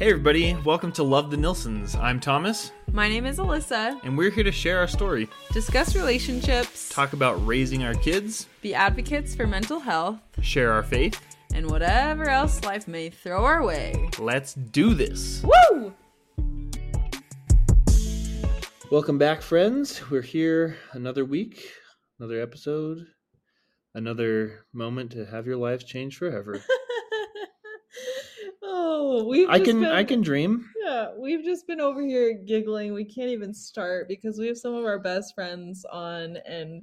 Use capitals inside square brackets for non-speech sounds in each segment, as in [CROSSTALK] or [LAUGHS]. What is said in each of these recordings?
Hey, everybody, welcome to Love the Nilsons. I'm Thomas, My name is Alyssa. and we're here to share our story, Discuss relationships, talk about raising our kids, be advocates for mental health, share our faith. and whatever else life may throw our way. Let's do this. Woo! Welcome back, friends. We're here another week, another episode, another moment to have your lives change forever. [LAUGHS] we've I can been- I can dream. Yeah, we've just been over here giggling. We can't even start because we have some of our best friends on and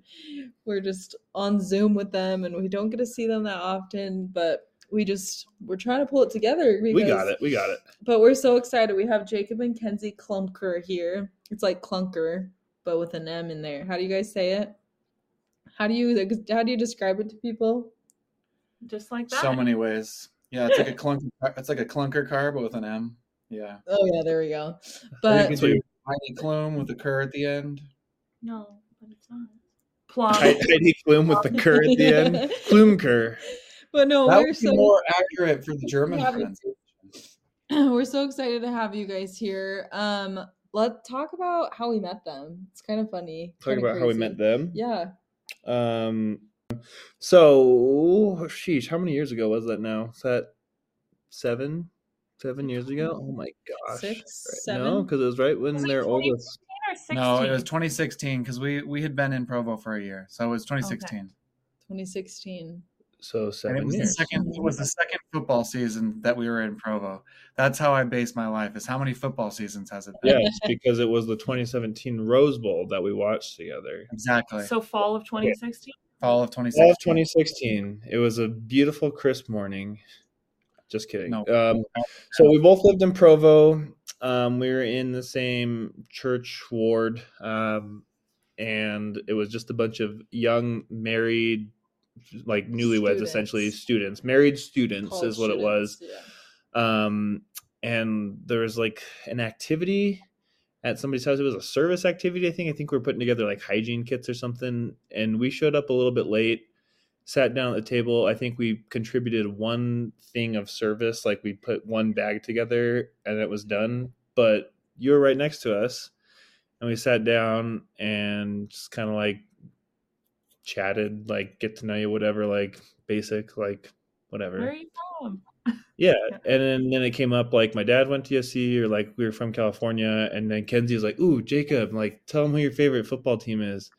we're just on Zoom with them and we don't get to see them that often, but we just we're trying to pull it together. We got it. We got it. But we're so excited. We have Jacob and Kenzie Klumker here. It's like clunker, but with an M in there. How do you guys say it? How do you how do you describe it to people? just like that. so many ways. Yeah, it's like a clunker. It's like a clunker car, but with an M. Yeah, Oh yeah, there we go. Or you But could do Heidi Klum with a cur at the end. No, but it's not. Plum. Heidi Klum with the cur at the end. [LAUGHS] Klumker. but no, that we're would be so more accurate for the German pronunciation. [CLEARS THROAT] we're so excited to have you guys here. Um, let's talk about how we met them. It's kind of funny. Talk kinda about how we met them. Yeah, Um, so sheesh, how many years ago was that now? Is that seven, seven years ago? Mm-hmm. Oh my gosh, six, Right, No, because it was right when Was it their oldest. No, it was 2016 because we we had been in Provo for a year, so it was 2016. 2016. So seven And it seven was the second. It was the second football season that we were in Provo. That's how I base my life. Is how many football seasons has it been? Yes, because it was the 2017 Rose Bowl that we watched together. Exactly. So fall of 2016. Fall of Fall 2016. of 2016. It was a beautiful, crisp morning. Just kidding. No. Um, so we both lived in Provo. Um, we were in the same church ward, um, and it was just a bunch of young, married, like newlyweds, essentially Students. students, married students College is what it was. yeah. Um, and there was like an activity at somebody's house. It was a service activity, I think. I think we were putting together like hygiene kits or something. And we showed up a little bit late, sat down at the table. I think we contributed one thing of service, like we put one bag together and it was done. But you were right next to us. And we sat down and just kind of like chatted, like get to know you, whatever, like basic, like whatever. Where are you from? Yeah, Yeah. and then, then it came up like my dad went to USC or like we were from California, and then Kenzie was like, "Ooh, Jacob, like tell him who your favorite football team is."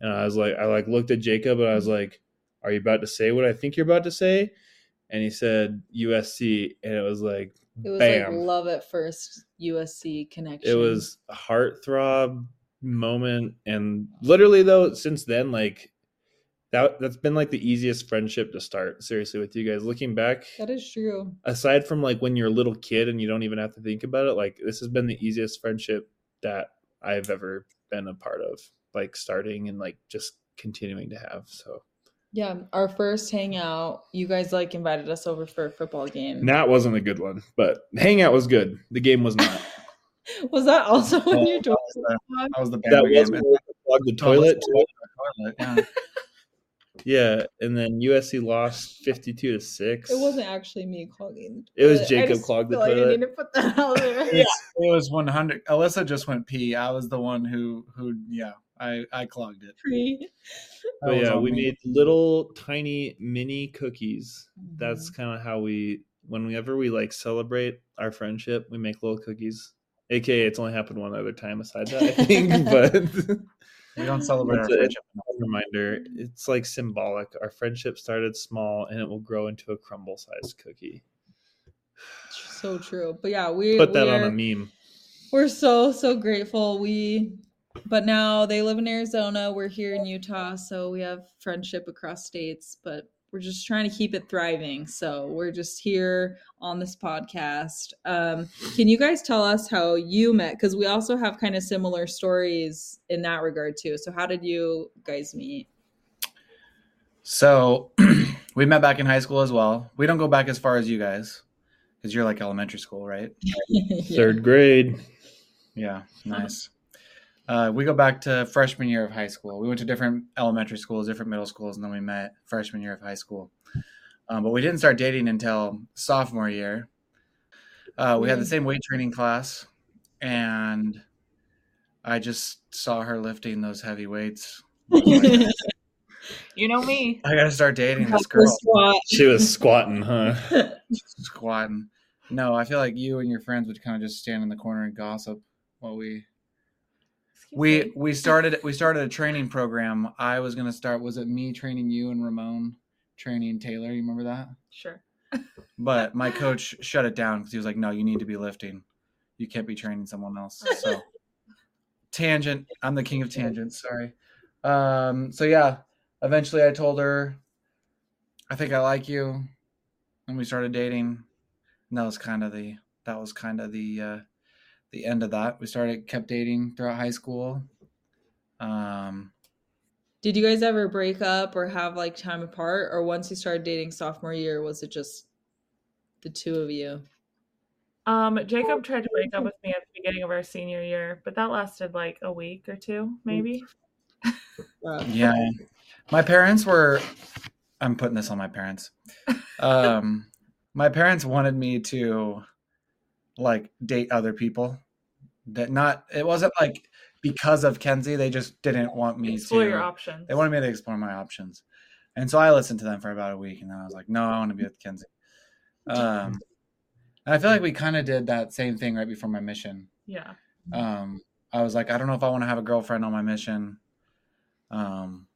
And I was like, I like looked at Jacob and I was mm-hmm. like, "Are you about to say what I think you're about to say?" And he said USC, and it was like, It was bam! like love at first USC connection. it was a heartthrob moment, and literally though, since then, like that that's been like the easiest friendship to start. Seriously, with you guys, looking back, that is true. aside from like when you're a little kid and you don't even have to think about it, like this has been the easiest friendship that I've ever been a part of, like starting and like just continuing to have. So Yeah, our first hangout, you guys like invited us over for a football game. that wasn't a good one, but hangout was good. The game was not. [LAUGHS] Was that also when Oh, you that was the, that was the that was game. when we clogged the Oh, toilet. toilet, yeah. Yeah, and then USC lost fifty-two to six. It wasn't actually me clogging. It was Jacob just clogged the feel like I toilet. need to put that out there. Yeah. It was 100. Alyssa just went pee. I was the one who who yeah. I I clogged it. Free. But yeah, we me. made little tiny mini cookies. Mm-hmm. That's kind of how we whenever we like celebrate our friendship, we make little cookies. AKA it's only happened one other time aside that I think, [LAUGHS] but [LAUGHS] We don't celebrate our It's a- friendship. a reminder, it's like symbolic. Our friendship started small and it will grow into a crumble sized cookie. [SIGHS] so true. But yeah, we Put that on a meme. We're so so grateful. We but now they live in Arizona. We're here in Utah, so we have friendship across states, but we're just trying to keep it thriving. So we're just here on this podcast. Um, can you guys tell us how you met? Because we also have kind of similar stories in that regard too. So how did you guys meet? So [CLEARS THROAT] we met back in high school as well. We don't go back as far as you guys because you're like elementary school, right? [LAUGHS] Yeah. Third grade. Yeah, nice. Uh, we go back to freshman year of high school. We went to different elementary schools, different middle schools, and then we met freshman year of high school. Um, but we didn't start dating until sophomore year. Uh, we had the same weight training class, and I just saw her lifting those heavy weights. [LAUGHS] You know me. I gotta start dating this girl. squat. She was squatting, huh? [LAUGHS] Squatting. No, I feel like you and your friends would kind of just stand in the corner and gossip while we Excuse we me. we started we started a training program. I was gonna start. Was it me training you and Ramon training Taylor? You remember that? Sure. But [LAUGHS] my coach shut it down because he was like, "No, you need to be lifting. You can't be training someone else." [LAUGHS] So tangent. I'm the king of tangents. Sorry. Um. So yeah. Eventually, I told her, "I think I like you," and we started dating. And that was kind of the that was kind of the uh, the end of that. We started kept dating throughout high school. Um. Did you guys ever break up or have like time apart? Or once you started dating sophomore year, was it just the two of you? Um, Jacob tried to break up with me at the beginning of our senior year, but that lasted like a week or two, maybe. [LAUGHS] Yeah. My parents were I'm putting this on my parents. [LAUGHS] Um my parents wanted me to like date other people. That not it wasn't like because of Kenzie, they just didn't want me Explore to your options. they wanted me to explore my options. And so I listened to them for about a week and then I was like, no, I want to be with Kenzie. Um and I feel like we kind of did that same thing right before my mission yeah. um i was like i don't know if i want to have a girlfriend on my mission um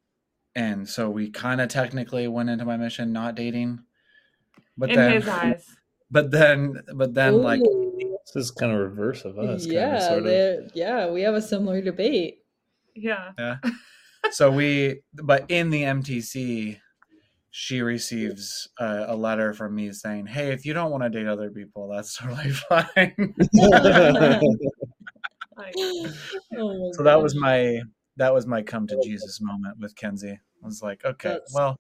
and so we kind of technically went into my mission not dating but In then his eyes. but then but then like Ooh. This is kind of reverse of us. yeah, kind of, sort of. yeah, we have a similar debate. Yeah. Yeah. [LAUGHS] so we but in the mtc she receives a, a letter from me saying hey if you don't want to date other people that's [LAUGHS] totally fine [LAUGHS] Oh so that was my that was my come to jesus moment with kenzie i was like okay That's- well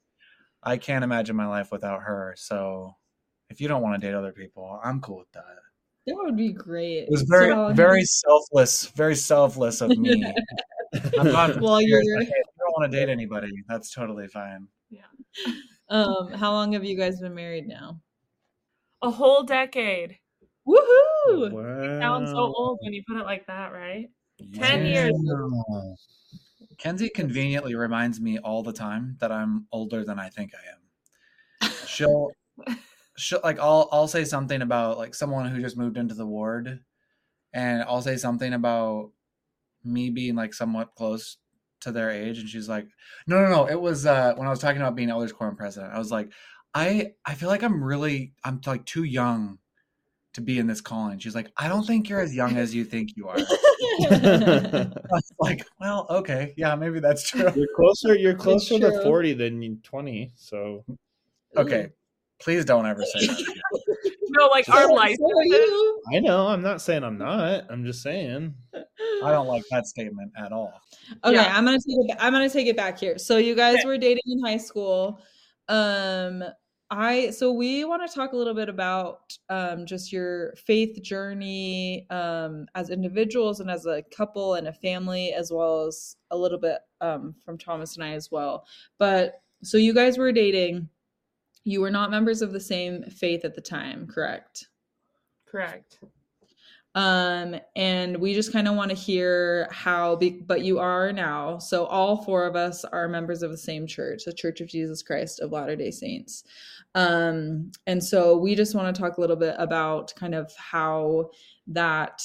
i can't imagine my life without her so if you don't want to date other people i'm cool with that that would be great. it was very So- [LAUGHS] very selfless very selfless of me [LAUGHS] i'm not While hey, you're- if you don't want to date anybody that's totally fine Yeah. Um, how long have you guys been married now? a whole decade. Woohoo! wow. Sounds so old when you put it like that, right? 10 years. Kenzie conveniently reminds me all the time that i'm older than i think i am [LAUGHS] she'll she'll like I'll I'll say something about like someone who just moved into the ward and I'll say something about me being like somewhat close to their age and she's like no no no it was uh when I was talking about being elders quorum president I was like I I feel like I'm really I'm like too young to be in this calling she's like I don't think you're as young as you think you are [LAUGHS] I was like well okay yeah maybe that's true You're closer. You're closer to forty than twenty. So okay please don't ever say that again. [LAUGHS] No, like So- our so life. are you. I know. I'm not saying I'm not. I'm just saying. I don't like that statement at all Okay, Yeah. I'm gonna take it. I'm gonna take it back here. So you guys were dating in high school. Um, I so we want to talk a little bit about um just your faith journey um as individuals and as a couple and a family, as well as a little bit um from Thomas and I as well. But so you guys were dating. You were not members of the same faith at the time, correct? Correct. um and we just kind of want to hear how be, but you are now so all four of us are members of the same church the church of jesus christ of latter day saints um and so we just want to talk a little bit about kind of how that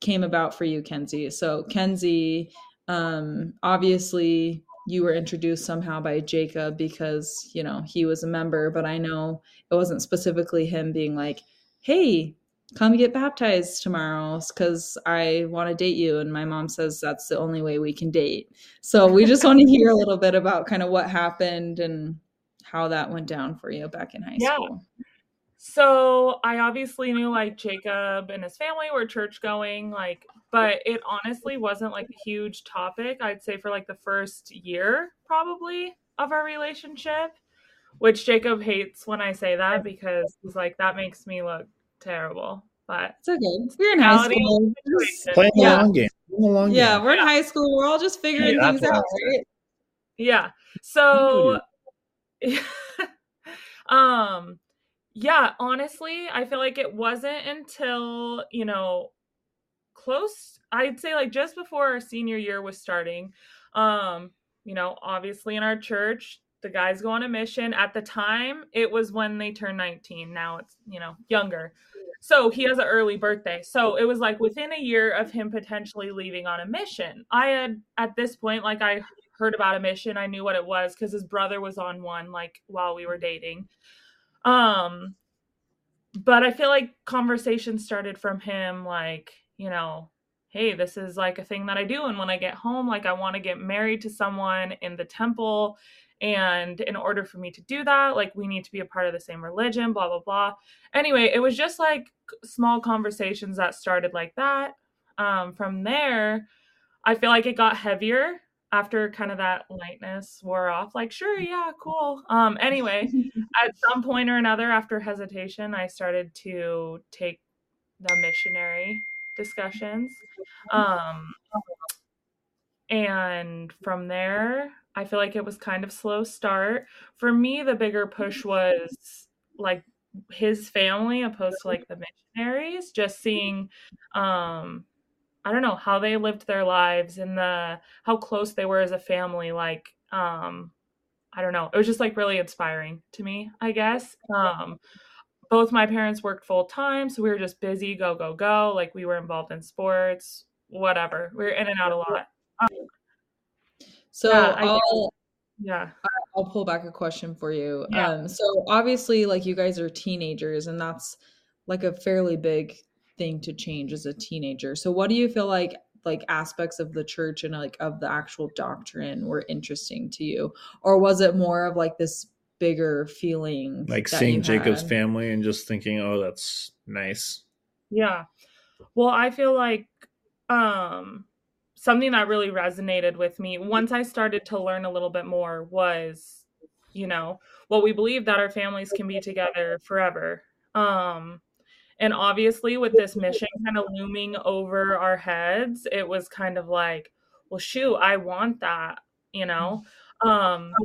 came about for you kenzie so kenzie um obviously you were introduced somehow by jacob because you know he was a member but i know it wasn't specifically him being like hey come get baptized tomorrow because I want to date you. And my mom says that's the only way we can date. So we just want to [LAUGHS] hear a little bit about kind of what happened and how that went down for you back in high Yeah. school. So I obviously knew like Jacob and his family were church going, like, but it honestly wasn't like a huge topic. I'd say for like the first year probably of our relationship, which Jacob hates when I say that because he's like, that makes me look terrible. But It's okay. We're in high school. Playing the Yeah. long game. The long Yeah, game. we're in high school. We're all just figuring Yeah, things that's what I out, right? Yeah. So [LAUGHS] um yeah, honestly, I feel like it wasn't until, you know, close, I'd say like just before our senior year was starting. Um, you know, obviously in our church, the guys go on a mission. At the time, it was when they turned 19. Now it's, you know, younger. So he has an early birthday. So it was like within a year of him potentially leaving on a mission. I had at this point, like I heard about a mission. I knew what it was because his brother was on one, like while we were dating. Um, but I feel like conversation started from him, like, you know, hey, this is like a thing that I do. And when I get home, like I want to get married to someone in the temple. And in order for me to do that, like we need to be a part of the same religion, blah, blah, blah. Anyway, it was just like small conversations that started like that. Um, from there, I feel like it got heavier after kind of that lightness wore off. Like, sure, yeah, cool. Um, anyway, [LAUGHS] at some point or another, after hesitation, I started to take the missionary discussions. Um, and from there, I feel like it was kind of slow start. For me, the bigger push was like his family opposed to like the missionaries, just seeing um I don't know how they lived their lives and the how close they were as a family like um I don't know. It was just like really inspiring to me, I guess. Um both my parents worked full time, so we were just busy, go go go. Like we were involved in sports, whatever. We were in and out a lot. Um, so yeah, I'll yeah. I'll pull back a question for you. Yeah. Um, so obviously, like you guys are teenagers, and that's like a fairly big thing to change as a teenager. So, what do you feel like like aspects of the church and like of the actual doctrine were interesting to you, or was it more of like this bigger feeling, Like that seeing you Jacob's had? family and just thinking, oh, that's nice. Yeah. Well, I feel like um something that really resonated with me once I started to learn a little bit more was, you know, well, we believe that our families can be together forever. Um and obviously with this mission kind of looming over our heads, it was kind of like, well, shoot, I want that, you know. Um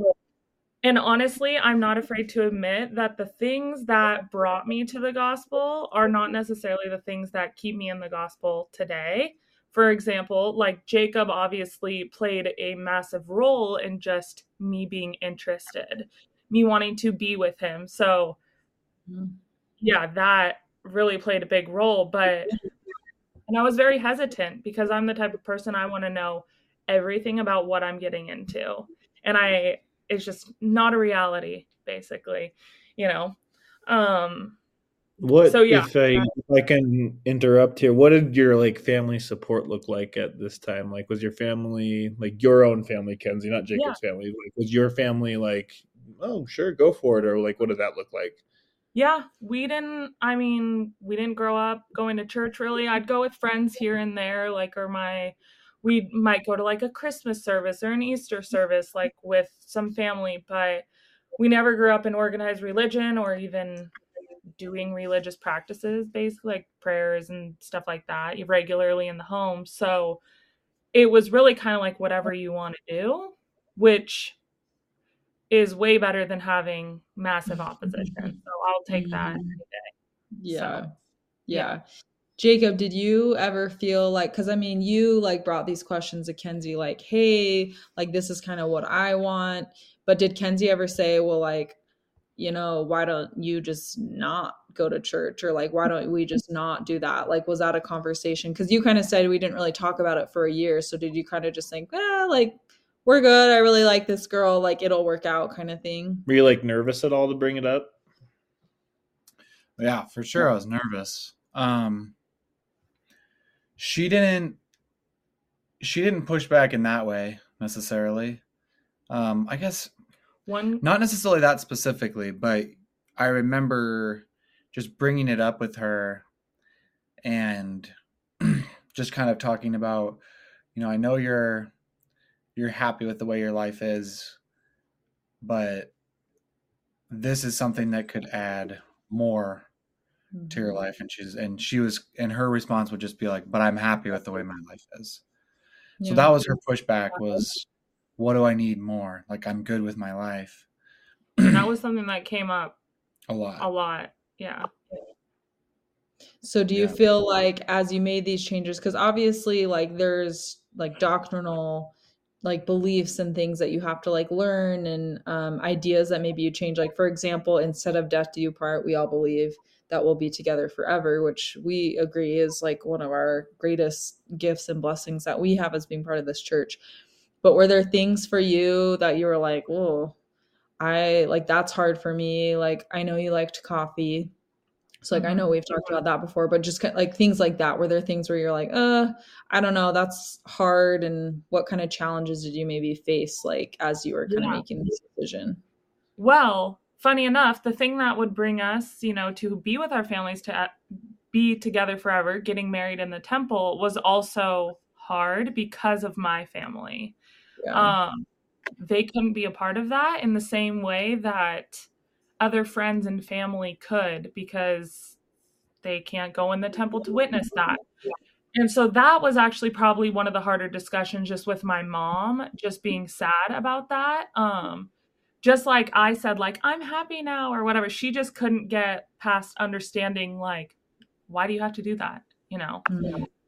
and honestly, I'm not afraid to admit that the things that brought me to the gospel are not necessarily the things that keep me in the gospel today. For example, like Jacob obviously played a massive role in just me being interested, me wanting to be with him. So, Mhm. yeah, that really played a big role. But, [LAUGHS] and I was very hesitant because I'm the type of person I want to know everything about what I'm getting into. And I, it's just not a reality, basically, you know? Um, What So, yeah. if I if I can interrupt here? What did your like family support look like at this time? Like, was your family like your own family, Kenzie, not Jacob's family? Like, was your family like, oh, sure, go for it, or like, what did that look like? Yeah, we didn't, I mean, we didn't grow up going to church really. I'd go with friends here and there, like, or my, we might go to like a Christmas service or an Easter service, like with some family, but we never grew up in organized religion or even doing religious practices, basically, like prayers and stuff like that, regularly in the home. So it was really kind of like whatever you want to do, which is way better than having massive opposition. So I'll take that. any. Yeah. So, yeah. Jacob, did you ever feel like, because I mean, you like brought these questions to Kenzie, like, hey, like this is kind of what I want. But did Kenzie ever say, well, like, you know, why don't you just not go to church? Or like, why don't we just not do that? Like, was that a conversation? Because you kind of said we didn't really talk about it for a year. So did you kind of just think, eh, like, we're good. I really like this girl. Like, it'll work out kind of thing? Were you like nervous at all to bring it up? Yeah, for sure. I was nervous. Um, she didn't. She didn't push back in that way necessarily. Um, I guess One, not necessarily that specifically, but I remember just bringing it up with her and [CLEARS THROAT] just kind of talking about, you know, I know you're you're happy with the way your life is, but this is something that could add more to your mm-hmm. life. And she's and she was and her response would just be like but i'm happy with the way my life is. So that was her pushback was what do i need more? Like i'm good with my life. That [CLEARS THROAT] was something that came up a lot. a lot. yeah. So do you Yeah. feel like as you made these changes cuz obviously like there's like doctrinal like beliefs and things that you have to like learn and um, ideas that maybe you change. Like for example instead of death do you part we all believe that we'll be together forever which we agree is like one of our greatest gifts and blessings that we have as being part of this church. But were there things for you that you were like oh i like that's hard for me. Like i know you liked coffee so like I know we've talked about that before, but just like things like that. Were there things where you're like, uh, I don't know, that's hard, and what kind of challenges did you maybe face like as you were kind of making this decision? Well, funny enough, the thing that would bring us, you know, to be with our families to uh, be together forever, getting married in the temple was also hard because of my family. Yeah. Um, they couldn't be a part of that in the same way that other friends and family could because they can't go in the temple to witness that. And so that was actually probably one of the harder discussions just with my mom, just being sad about that. Um, just like I said, like, I'm happy now or whatever. She just couldn't get past understanding, like, why do you have to do that? You know?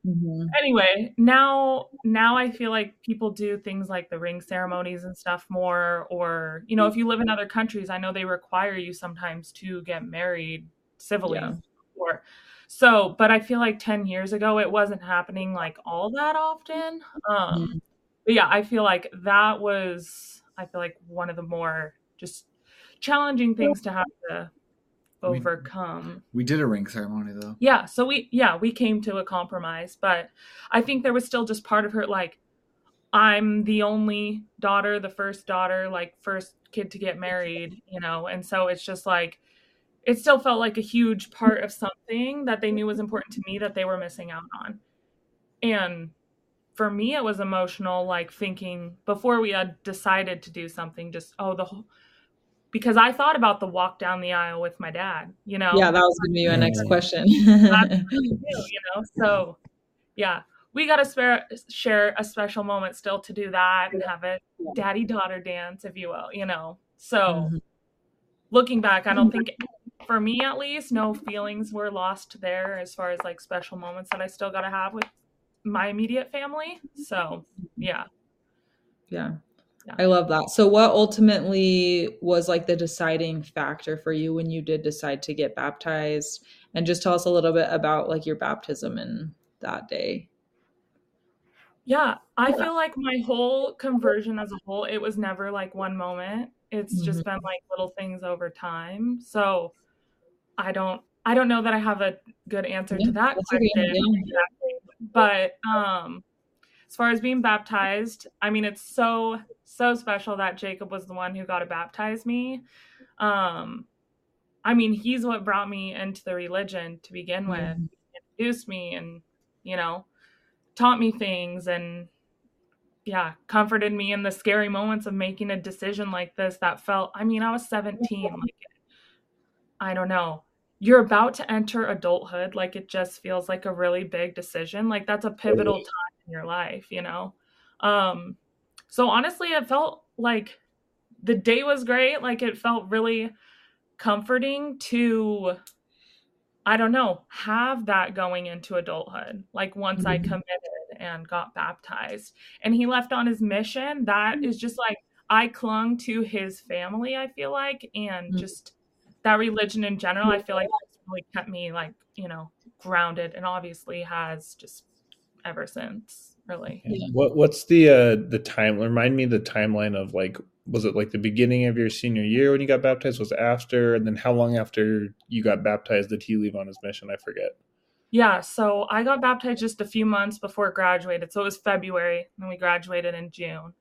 Mhm. anyway now now i feel like people do things like the ring ceremonies and stuff more or you know if you live in other countries i know they require you sometimes to get married civilly Yeah. or so but i feel like 10 years ago it wasn't happening like all that often um Mhm. but yeah i feel like that was i feel like one of the more just challenging things to have to overcome. We did a ring ceremony though. yeah so we yeah we came to a compromise but i think there was still just part of her like i'm the only daughter the first daughter like first kid to get married you know? And so it's just like it still felt like a huge part of something that they knew was important to me that they were missing out on. And for me it was emotional like thinking before we had decided to do something just oh the whole because i thought about the walk down the aisle with my dad you know? Yeah, that was gonna be my next question. [LAUGHS] That's too, [LAUGHS] you know? So yeah we got to spare, share a special moment still to do that and have a daddy daughter dance if you will you know? So Mhm. looking back i don't think for me at least no feelings were lost there as far as like special moments that i still got to have with my immediate family. So yeah. Yeah. Yeah. I love that. So what ultimately was like the deciding factor for you when you did decide to get baptized? And just tell us a little bit about like your baptism and that day. Yeah, I feel like my whole conversion as a whole, it was never like one moment. It's just been like little things over time. So I don't I don't know that I have a good answer Yeah, to that question. yeah. Exactly. But um as far as being baptized, I mean it's so so special that Jacob was the one who got to baptize me. Um I mean, he's what brought me into the religion to begin with Mhm. introduced me and you know taught me things and yeah comforted me in the scary moments of making a decision like this that felt i mean i was 17 like i don't know you're about to enter adulthood like it just feels like a really big decision like that's a pivotal time in your life you know um so honestly it felt like the day was great like it felt really comforting to I don't know, have that going into adulthood. Like once I Mhm. committed and got baptized and he left on his mission, that is just like I clung to his family, I feel like, and Mhm. just that religion in general, I feel like it's really kept me like, you know, grounded and obviously has just ever since, really. Yeah. What what's the uh the time? Remind me the timeline of like was it like the beginning of your senior year when you got baptized? Was it after? And then how long after you got baptized did he leave on his mission? I forget. Yeah, so I got baptized just a few months before graduated. So it was February and we graduated in June.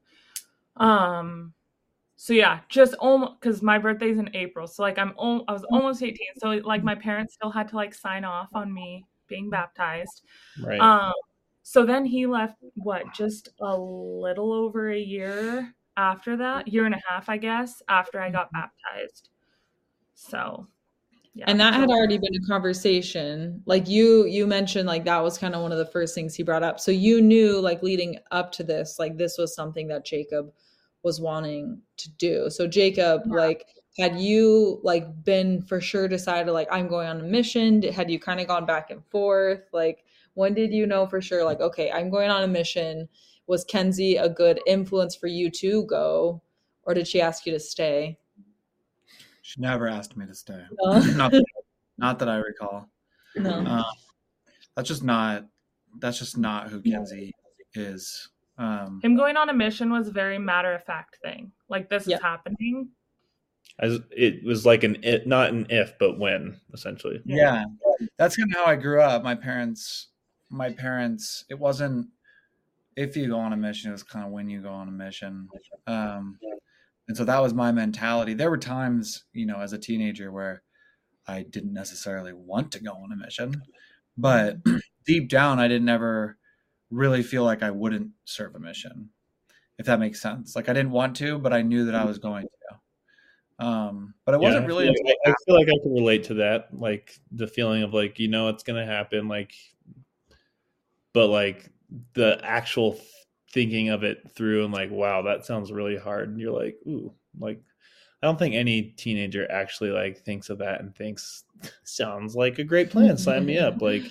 Um so yeah, just almost cuz my birthday's in April. So like I'm al- I was mm. almost 18. So like my parents still had to like sign off on me being mm. baptized. Right. Um so then he left what just a little over a year after that, mm. year and a half I guess, after I got mm-hmm. baptized. So yeah. And that had already been a conversation. Like you you mentioned like that was kind of one of the first things he brought up. So you knew like leading up to this, like this was something that Jacob was wanting to do. So Jacob, Yeah. like had you like been for sure decided like I'm going on a mission? Had you kind of gone back and forth? Like when did you know for sure like okay, I'm going on a mission? Was Kenzie a good influence for you to go or did she ask you to stay? She never asked me to stay. No. [LAUGHS] not, that, not that I recall. No. Um, that's just not. That's just not who Kenzie is. Um, Him going on a mission was a very matter of fact thing. Like this Yeah. is happening. As it was like an it, not an if, but when, essentially. yeah, that's kind of how I grew up. My parents, my parents. It wasn't if you go on a mission. It was kind of when you go on a mission. Um, and so that was my mentality. There were times, you know, as a teenager where I didn't necessarily want to go on a mission, but [CLEARS THROAT] deep down, I didn't ever really feel like I wouldn't serve a mission, if that makes sense. Like I didn't want to, but I knew that I was going to. Um, but it Yeah, wasn't I really. feel like- I, I feel like I can relate to that, like the feeling of like you know it's gonna happen, like, but like the actual thinking of it through and like wow that sounds really hard. And you're like ooh, like I don't think any teenager actually like thinks of that and thinks [LAUGHS] sounds like a great plan. Sign me up. Like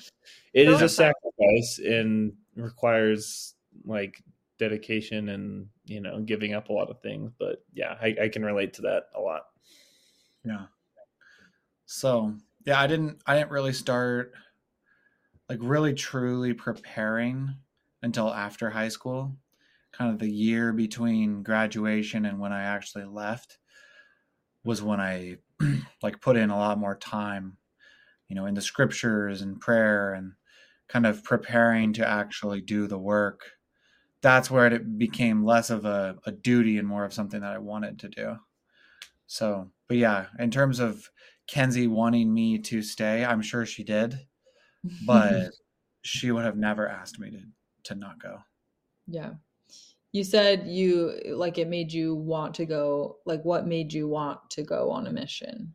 it is a sacrifice and requires like dedication and you know giving up a lot of things. But yeah, I, I can relate to that a lot. Yeah. So yeah, I didn't I didn't really start like really truly preparing until after high school. Kind of the year between graduation and when I actually left was when I [CLEARS THROAT] like put in a lot more time, you know, in the scriptures and prayer and kind of preparing to actually do the work. That's where it became less of a, a duty and more of something that I wanted to do. So, but yeah, in terms of Kenzie wanting me to stay, I'm sure she did, but [LAUGHS] she would have never asked me to to not go. yeah. You said you like it made you want to go. Like what made you want to go on a mission?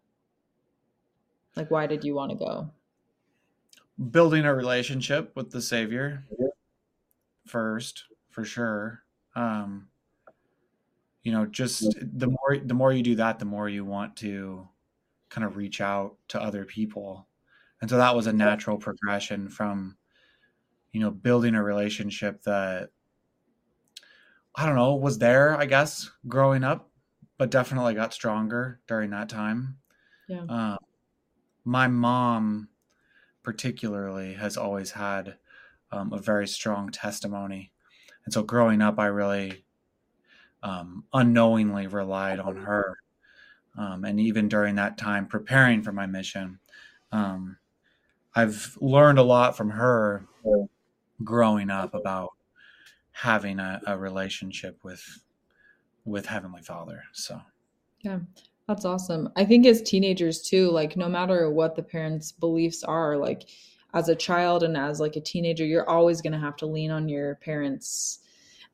Like why did you want to go? Building a relationship with the Savior first, for sure. Um, you know, just the more the more you do that, the more you want to kind of reach out to other people, and so that was a natural progression from, you know, building a relationship that I don't know was there, I guess, growing up, but definitely got stronger during that time. Yeah. Um, my mom, particularly, has always had um, a very strong testimony, and so growing up, I really um, unknowingly relied on her. Um, and even during that time, preparing for my mission, um, I've learned a lot from her growing up about having a, a relationship with with Heavenly Father. So Yeah, that's awesome. I think as teenagers too, like no matter what the parents' beliefs are, like as a child and as like a teenager, you're always going to have to lean on your parents.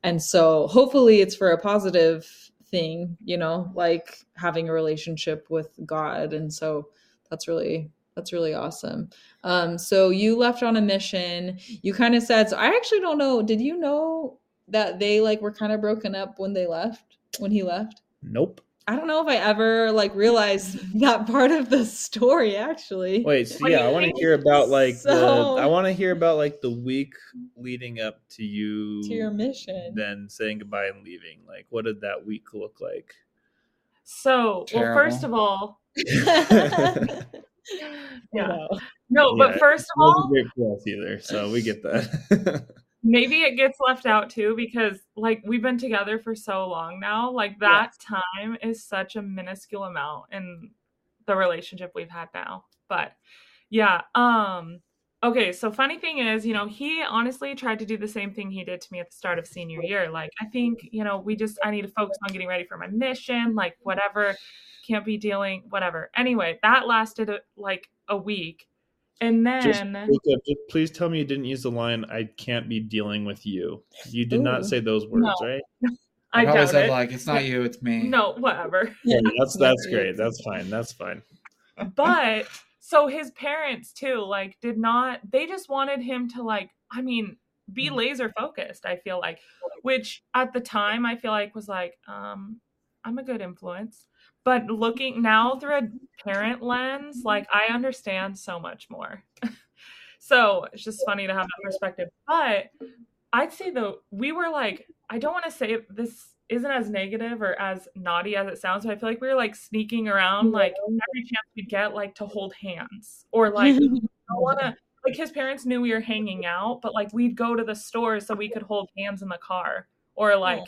And so hopefully it's for a positive thing, you know, like having a relationship with God. And so that's really that's really awesome. Um so you left on a mission. You kind of said so I actually don't know, did you know that they like were kind of broken up when they left? When he left? Nope. I don't know if I ever like realized [LAUGHS] that part of the story actually. Wait, so yeah, I want to hear [LAUGHS] about like So- the I want to hear about like the week leading up to you to your mission. then saying goodbye and leaving. Like what did that week look like? So, well, first of all, [LAUGHS] yeah, Wow. no, but Yeah, first of all, great for us either, so we get that. Maybe it gets left out too because like we've been together for so long now. Like that time is such a minuscule amount in the relationship we've had now. But yeah, um okay, so funny thing is, you know, he honestly tried to do the same thing he did to me at the start of senior year. Like I think, you know, we just I need to focus on getting ready for my mission, like whatever, can't be dealing whatever. Anyway, that lasted uh, like a week. And just, then Jacob, just please tell me you didn't use the line "I can't be dealing with you." You did Ooh. not say those words, No. right? [LAUGHS] I, I probably doubt said it. like it's not you, it's me. no, whatever. Yeah, [LAUGHS] that's that's That's great. That's fine. That's fine. but so his parents too like did not they just wanted him to like i mean be laser focused i feel like which at the time i feel like was like um I'm a good influence. But looking now through a parent lens, like I understand so much more. [LAUGHS] so it's just funny to have that perspective. But I'd say though, we were like, I don't want to say this isn't as negative or as naughty as it sounds, but I feel like we were like sneaking around like every chance we get like to hold hands or like [LAUGHS] I want to like his parents knew we were hanging out, but like we'd go to the store so we could hold hands in the car or like.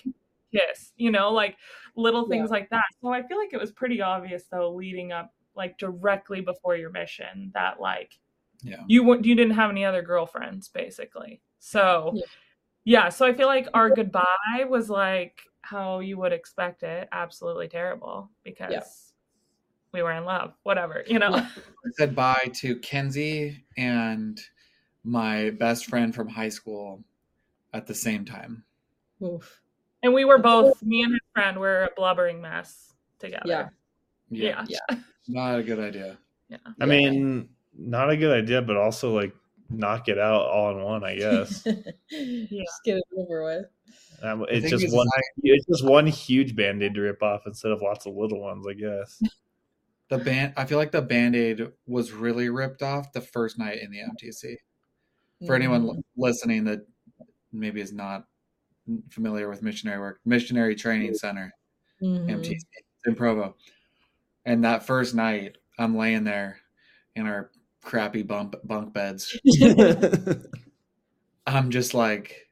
Kiss, you know, like little things yeah. like that. So I feel like it was pretty obvious though leading up like directly before your mission that like yeah. you you didn't have any other girlfriends basically. So yeah. yeah, so I feel like our goodbye was like how you would expect it, absolutely terrible because we were in love, whatever, you know. I said bye to Kenzie and my best friend from high school at the same time. Oof. And we were both, me and his friend, were a blubbering mess together. Yeah. Yeah. yeah. Not a good idea. Yeah. I mean, not a good idea, but also like knock it out all in one, I guess. [LAUGHS] yeah. Just get it over with. Um, it's just one. It's just one huge band aid to rip off instead of lots of little ones, I guess. [LAUGHS] The band. I feel like the band aid was really ripped off the first night in the MTC. For mm-hmm. anyone listening that maybe is not familiar with missionary work, Missionary Training Center, mm-hmm. MTC in Provo, and that first night, I'm laying there in our crappy bump bunk beds. [LAUGHS] I'm just like,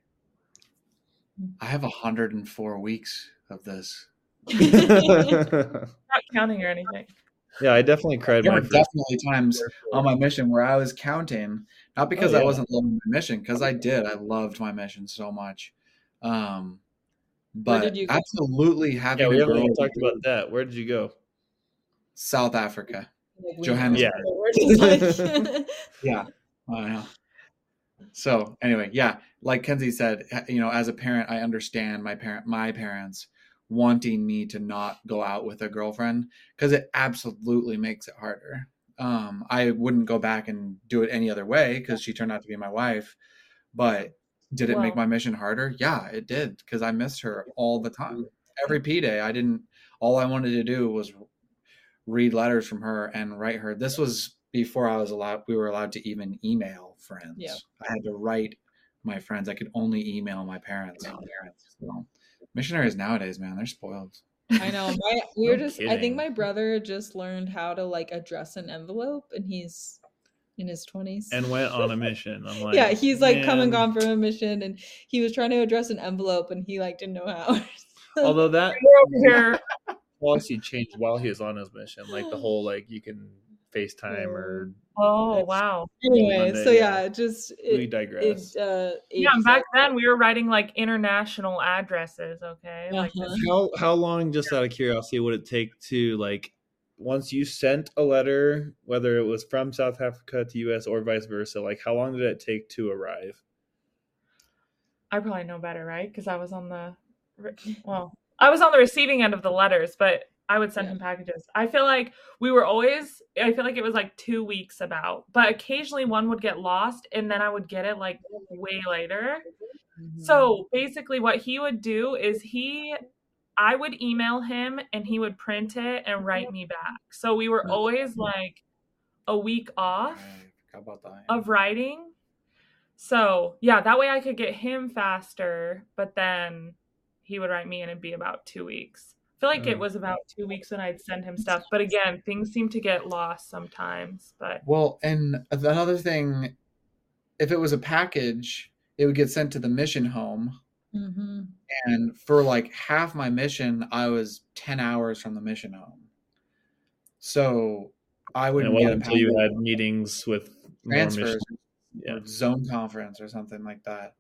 I have 104 weeks of this. [LAUGHS] Not counting or anything. Yeah, I definitely cried. There were definitely times on my mission where I was counting, not because oh, yeah. I wasn't loving my mission, because I did. I loved my mission so much. Um, but absolutely having. Yeah, we haven't even talked about that. Where did you go? South Africa, like Johannesburg. Yeah, [LAUGHS] yeah, I know. So anyway, yeah, like Kenzie said, you know, as a parent, I understand my parent, my parents wanting me to not go out with a girlfriend because it absolutely makes it harder. Um, I wouldn't go back and do it any other way because she turned out to be my wife. But did it well, make my mission harder? Yeah, it did because I missed her all the time. Mm-hmm. Every P day, I didn't. All I wanted to do was read letters from her and write her. This was before I was allowed. We were allowed to even email friends. Yeah. I had to write my friends. I could only email my parents. So, missionaries nowadays, man, they're spoiled. I know. My [LAUGHS] we were just kidding. I think my brother just learned how to like address an envelope and he's in his 20s and went on a mission. I'm [LAUGHS] like, yeah, he's like man. come and gone from a mission and he was trying to address an envelope and he like didn't know how. [LAUGHS] Although that [LAUGHS] policy changed while he was on his mission, like the whole like you can FaceTime or Oh wow. Anyway, Monday, so yeah, yeah, just it, we digress. It, uh, yeah, back then we were writing like international addresses. Okay, uh-huh. like how how long? Just out of curiosity, would it take to like once you sent a letter, whether it was from South Africa to U.S. or vice versa? Like how long did it take to arrive? I probably know better, right? Because I was on the well, I was on the receiving end of the letters, but I would send yeah. him packages. I feel like we were always, I feel like it was like two weeks about, but occasionally one would get lost and then I would get it like way later. Mm-hmm. So basically, what he would do is he, I would email him and he would print it and write me back. So we were always like a week off of writing. So yeah, that way I could get him faster, but then he would write me and it'd be about two weeks I feel like it mm. was about two weeks when I'd send him stuff. But again, things seem to get lost sometimes. But well, and another thing, if it was a package, it would get sent to the mission home. Mm-hmm. And for like half my mission, I was ten hours from the mission home. So I would get until you had meetings with transfers, yeah. zone conference or something like that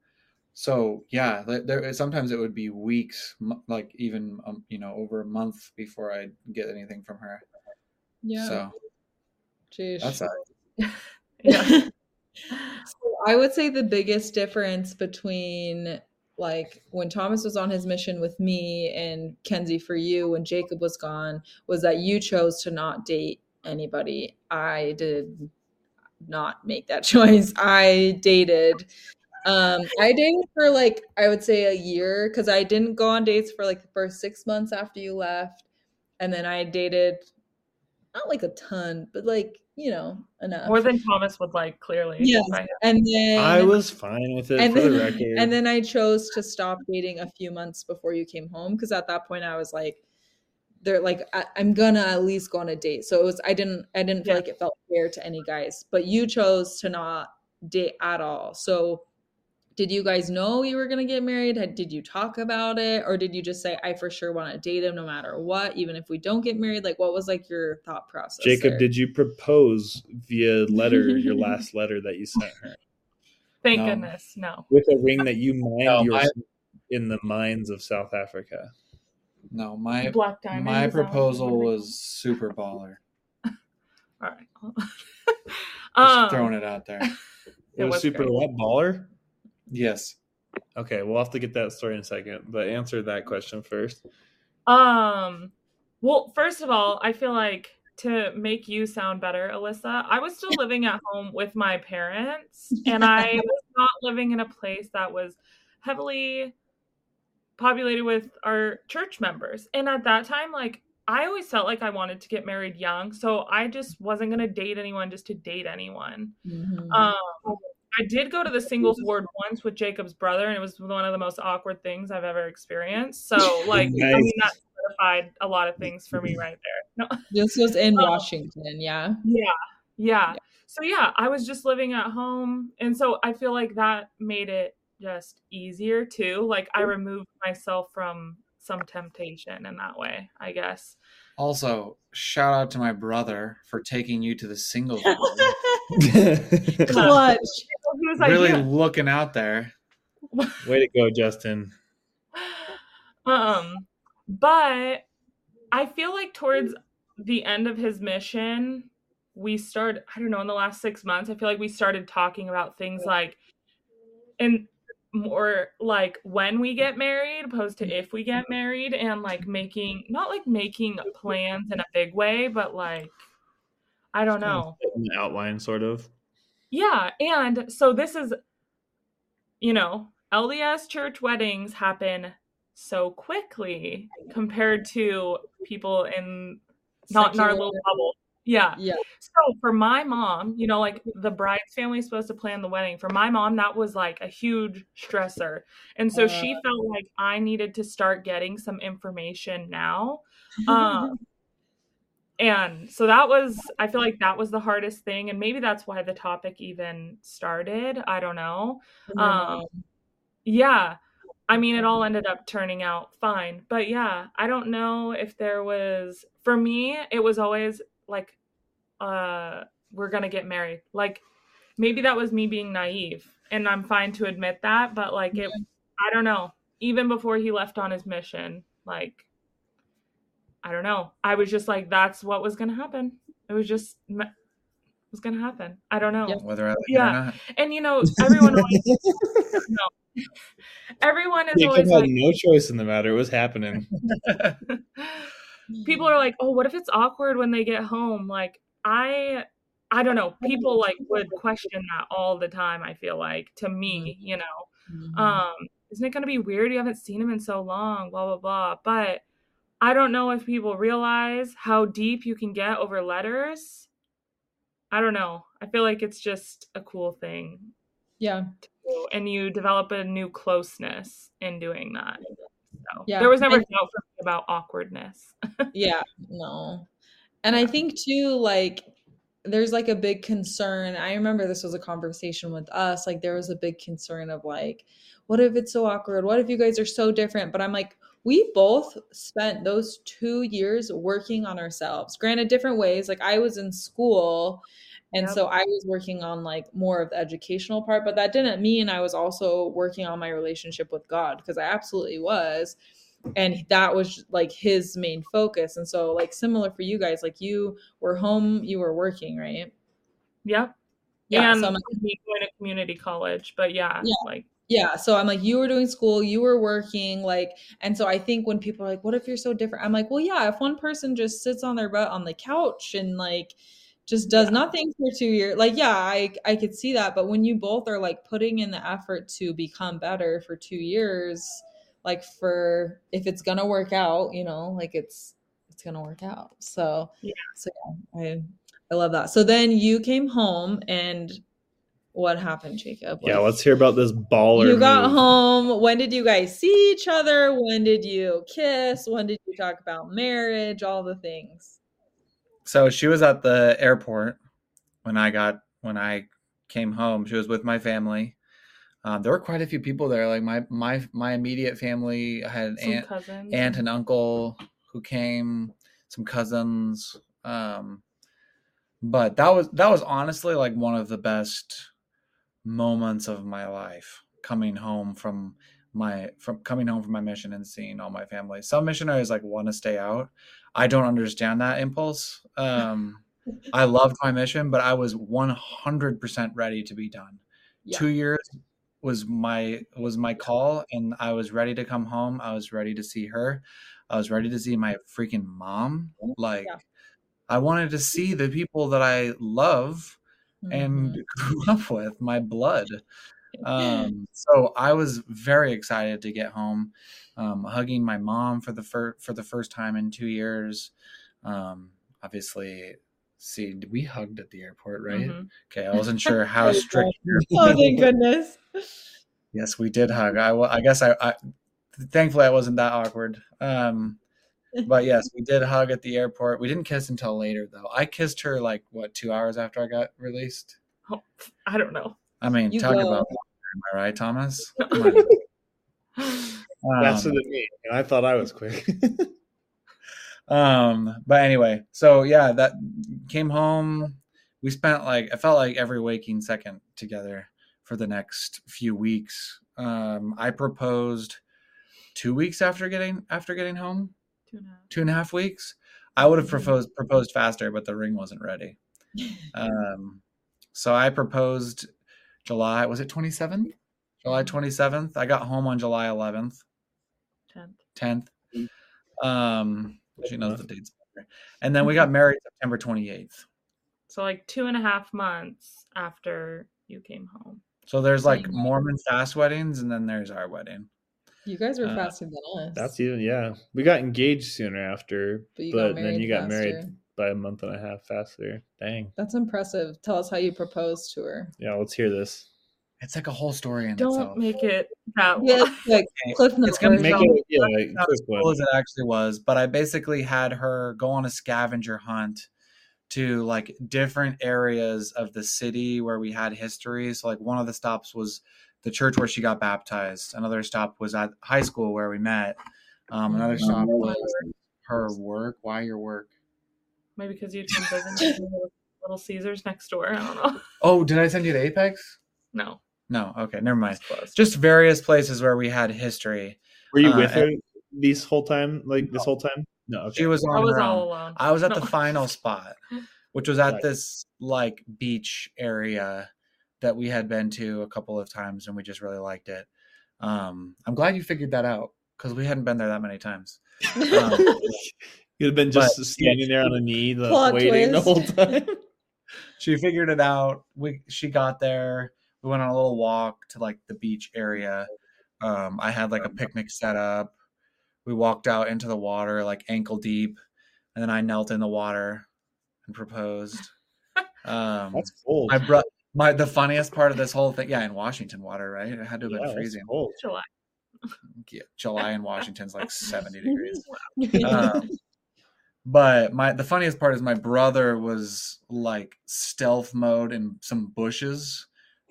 so yeah there sometimes it would be weeks like even um, you know over a month before i get anything from her yeah so Jeez. that's [LAUGHS] yeah [LAUGHS] so i would say the biggest difference between like when thomas was on his mission with me and kenzie for you when jacob was gone was that you chose to not date anybody. I did not make that [LAUGHS] choice. I dated Um, I dated for like I would say a year because I didn't go on dates for like the first six months after you left, and then I dated not like a ton, but like you know enough. More than Thomas would like, clearly. yeah, and then I was fine with it and for then, the record. and then I chose to stop dating a few months before you came home because at that point I was like, they're like, I, I'm gonna at least go on a date. So it was I didn't I didn't feel Yeah. like it felt fair to any guys, but you chose to not date at all. So did you guys know you were gonna get married? Had, did you talk about it, or did you just say I for sure want to date him no matter what, even if we don't get married? Like, what was like your thought process? Jacob, there? did you propose via letter, your [LAUGHS] last letter that you sent her, Thank No. goodness. No. with a ring that you mined No, your my- in the mines of South Africa? No, my Black diamond. my is that what proposal was super baller. [LAUGHS] All right. [LAUGHS] Just um, throwing it out there. It, It was, was super great. what baller? Yes. Okay, we'll have to get that story in a second, but answer that question first. Um, well, first of all, I feel like to make you sound better, Alyssa, I was still living at home with my parents, and I [LAUGHS] was not living in a place that was heavily populated with our church members. And at that time, like, I always felt like I wanted to get married young, so I just wasn't going to date anyone just to date anyone. Mhm. Um, I did go to the singles ward once with Jacob's brother, and it was one of the most awkward things I've ever experienced. So, [LAUGHS] like, I Nice. mean, that solidified a lot of things for me right there. [LAUGHS] No, this was in Um, Washington, yeah. yeah, yeah. Yeah. So yeah, I was just living at home, and so I feel like that made it just easier too. Like, I removed myself from some temptation in that way, I guess. Also, shout out to my brother for taking you to the singles. [LAUGHS] Clutch. Whose really idea? looking out there. [LAUGHS] Way to go, Justin. um but i feel like towards the end of his mission we started i don't know in the last six months i feel like we started talking about things like and more like when we get married opposed to if we get married and like making not like making plans in a big way but like i don't know An outline, sort of. Yeah, and so this is, you know, LDS church weddings happen so quickly compared to people in not in our little bubble. Yeah. Yeah. So for my mom, you know, like the bride's family is supposed to plan the wedding. For my mom, that was like a huge stressor. And so she Uh. felt like I needed to start getting some information now. [LAUGHS] Um, and so that was i feel like that was the hardest thing and maybe that's why the topic even started i don't know. Um, yeah i mean it all ended up turning out fine but yeah i don't know if there was for me it was always like uh we're gonna get married. Like maybe that was me being naive and i'm fine to admit that but like it i don't know. Even before he left on his mission like i don't know i was just like that's what was gonna happen it was just me- was gonna happen i don't know Yeah. Whether I like Yeah. it or not. and you know everyone always, no. [LAUGHS] [LAUGHS] everyone is Jacob always had like no choice in the matter. It was happening. [LAUGHS] people are like oh what if it's awkward when they get home like i i don't know people like would question that all the time i feel like to me you know Mhm. um isn't it going to be weird you haven't seen him in so long blah blah blah but i don't know if people realize how deep you can get over letters i don't know i feel like it's just a cool thing yeah. and you develop a new closeness in doing that so Yeah, there was never and- doubt for me about awkwardness [LAUGHS] Yeah. No. And I think too, like, there's like a big concern. I remember this was a conversation with us. Like, there was a big concern of like, what if it's so awkward? What if you guys are so different? But I'm like, we both spent those two years working on ourselves. Granted, different ways. Like, I was in school. And Yep. so I was working on like more of the educational part, but that didn't mean I was also working on my relationship with God because I absolutely was and that was like his main focus and so like similar for you guys like you were home you were working right yep yeah and so I'm, me going to community college but yeah, Yeah. like yeah so i'm like you were doing school you were working like and so i think when people are like what if you're so different i'm like well yeah if one person just sits on their butt on the couch and like just does Yeah. nothing for two years. Like, yeah, I I could see that, but when you both are like putting in the effort to become better for two years, like for if it's gonna work out, you know, like it's it's gonna work out. So Yeah. so yeah, I I love that. So then you came home and what happened, Jacob? Yeah, let's hear about this baller. you got move. home. When did you guys see each other? When did you kiss? When did you talk about marriage? All the things. So she was at the airport when I got when I came home. She was with my family. Um, there were quite a few people there. Like my my my immediate family I had an Some aunt, cousins. aunt and uncle who came, some cousins. Um, but that was that was honestly like one of the best moments of my life coming home from my from coming home from my mission and seeing all my family. Some missionaries like want to stay out. I don't understand that impulse. Um, [LAUGHS] I loved my mission, but I was 100% ready to be done. Yeah. Two years was my was my call, and I was ready to come home. I was ready to see her. I was ready to see my freaking mom. Like, Yeah. I wanted to see the people that I love and Mhm. [LAUGHS] grew up with, my blood. Um, so I was very excited to get home, um, hugging my mom for the fir- for the first time in two years. Um, obviously, see, we hugged at the airport, right? Mhm. Okay, I wasn't sure [LAUGHS] how strict. [LAUGHS] oh, thank goodness. yes, we did hug. I, I guess I, I, thankfully, I wasn't that awkward. Um, but yes, we did hug at the airport. We didn't kiss until later, though. I kissed her like what two hours after I got released. Oh, I don't know. I mean, You talk go. about am I right, Thomas? [LAUGHS] Come on. Faster Um, than me. I thought I was quick. [LAUGHS] um but anyway so yeah that came home we spent like i felt like every waking second together for the next few weeks um i proposed two weeks after getting after getting home Two and a half. two and a half weeks i would have Mhm. proposed proposed faster but the ring wasn't ready [LAUGHS] um so i proposed july was it 27th july 27th i got home on july 11th Tenth. 10th. Um, she knows the dates. better. And then we got married September 28th. So like two and a half months after you came home. So there's like Mormon fast weddings, and then there's our wedding. You guys were Uh, faster than us. That's even yeah. We got engaged sooner after, but, you but then you got married by a month and a half faster. Dang. That's impressive. Tell us how you proposed to her. Yeah, let's hear this. It's like a whole story in Don't itself. make it that Yeah, long. [LAUGHS] like Okay, Cliff Notes. it's gonna Make it yeah, like, Not as cool one. as it actually was, but I basically had her go on a scavenger hunt to like different areas of the city where we had history. So like one of the stops was the church where she got baptized. Another stop was at high school where we met. Um, another Mhm. stop was her work. Why your work? Maybe because you can visit [LAUGHS] Little Caesars next door. I don't know. Oh, did I send you to Apex? No, No. Okay, never mind. it's. Just various places where we had history. Were you Uh, with her this whole time? Like this whole time? No. Okay. She was on I was her all own. alone. I was at No. the final spot, which was at Right. this like beach area that we had been to a couple of times and we just really liked it. Um, I'm glad you figured that out because we hadn't been there that many times. Um, [LAUGHS] You'd have been just but- standing there on a knee, the, Plot waiting the whole time. [LAUGHS] she figured it out. We she got there. We went on a little walk to like the beach area. Um, I had like a picnic set up. We walked out into the water like ankle deep, and then I knelt in the water and proposed. [LAUGHS] Um, That's cool. my bro, my the funniest part of this whole thing, yeah, in Washington water, right? It had to have Yeah, been that's freezing. cold. July. Yeah, July in Washington's like seventy [LAUGHS] degrees. Um, but my the funniest part is my brother was like stealth mode in some bushes,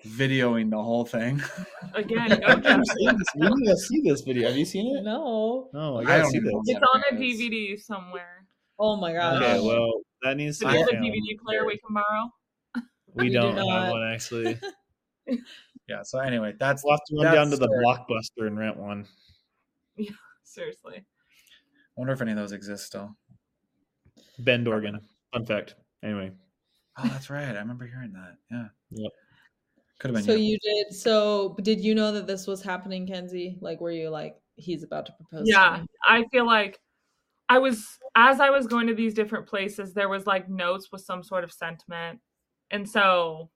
videoing the whole thing. Again, I go haven't Jeff. need to see this video. Have you seen it? no. No, I I don't see this. It's on a DVD somewhere. Oh my god. Okay, well, that needs to be have a found. DVD player we can borrow? We We do don't have one actually. [LAUGHS] Yeah. So anyway, that's We'll have to run down to the story. blockbuster and rent one. Yeah, Seriously. I wonder if any of those exist still. Bend, Oregon. Fun fact. Anyway, Oh, that's right. I remember hearing that. Yeah. Yep. Could have been So you. you did. So did you know that this was happening, Kenzie? Like, were you like, he's about to propose? Yeah, me? I feel like I was as I was going to these different places, there was like notes with some sort of sentiment. And so